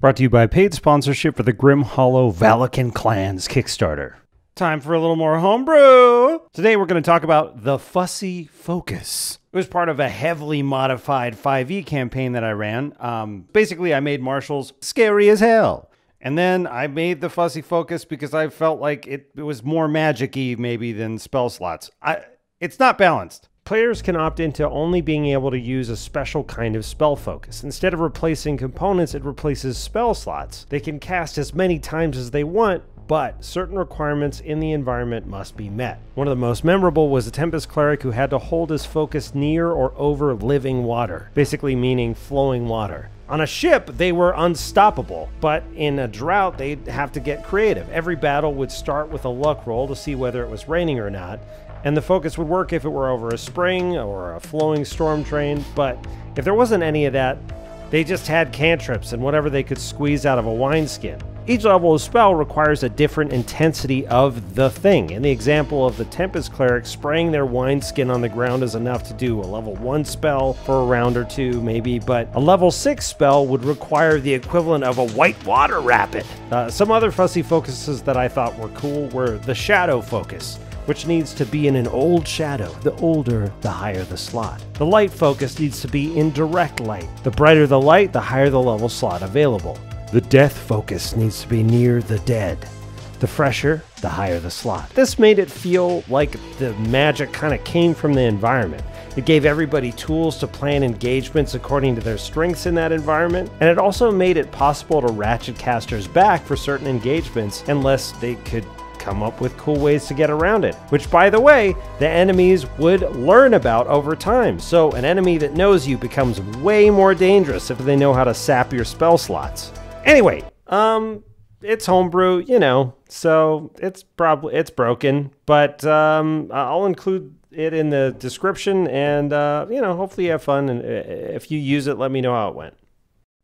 Brought to you by paid sponsorship for the Grim Hollow Valakin Clans Kickstarter. Time for a little more homebrew. Today we're going to talk about the Fussy Focus. It was part of a heavily modified 5e campaign that I ran. Um, basically, I made martials scary as hell. And then I made the Fussy Focus because I felt like it, it was more magic y maybe than spell slots. I, it's not balanced. Players can opt into only being able to use a special kind of spell focus. Instead of replacing components, it replaces spell slots. They can cast as many times as they want, but certain requirements in the environment must be met. One of the most memorable was the Tempest Cleric who had to hold his focus near or over living water, basically meaning flowing water. On a ship, they were unstoppable, but in a drought, they'd have to get creative. Every battle would start with a luck roll to see whether it was raining or not, and the focus would work if it were over a spring or a flowing storm drain, but if there wasn't any of that, they just had cantrips and whatever they could squeeze out of a wineskin. Each level of spell requires a different intensity of the thing. In the example of the Tempest Cleric, spraying their wineskin on the ground is enough to do a level 1 spell for a round or two, maybe, but a level 6 spell would require the equivalent of a white water rapid. Uh, some other fussy focuses that I thought were cool were the Shadow Focus which needs to be in an old shadow. The older, the higher the slot. The light focus needs to be in direct light. The brighter the light, the higher the level slot available. The death focus needs to be near the dead. The fresher, the higher the slot. This made it feel like the magic kind of came from the environment. It gave everybody tools to plan engagements according to their strengths in that environment, and it also made it possible to ratchet casters back for certain engagements unless they could come up with cool ways to get around it. Which, by the way, the enemies would learn about over time. So, an enemy that knows you becomes way more dangerous if they know how to sap your spell slots. Anyway, um, it's homebrew, you know, so it's probably it's broken, but um, I'll include it in the description, and uh, you know, hopefully you have fun. And uh, if you use it, let me know how it went.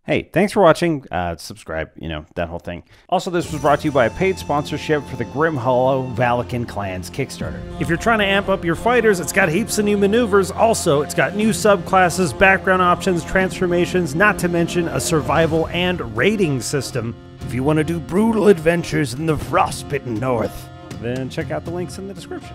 Hey, thanks for watching. Uh, subscribe, you know, that whole thing. Also, this was brought to you by a paid sponsorship for the Grim Hollow Valakin Clans Kickstarter. If you're trying to amp up your fighters, it's got heaps of new maneuvers. Also, it's got new subclasses, background options, transformations, not to mention a survival and rating system. If you want to do brutal adventures in the frostbitten north, then check out the links in the description.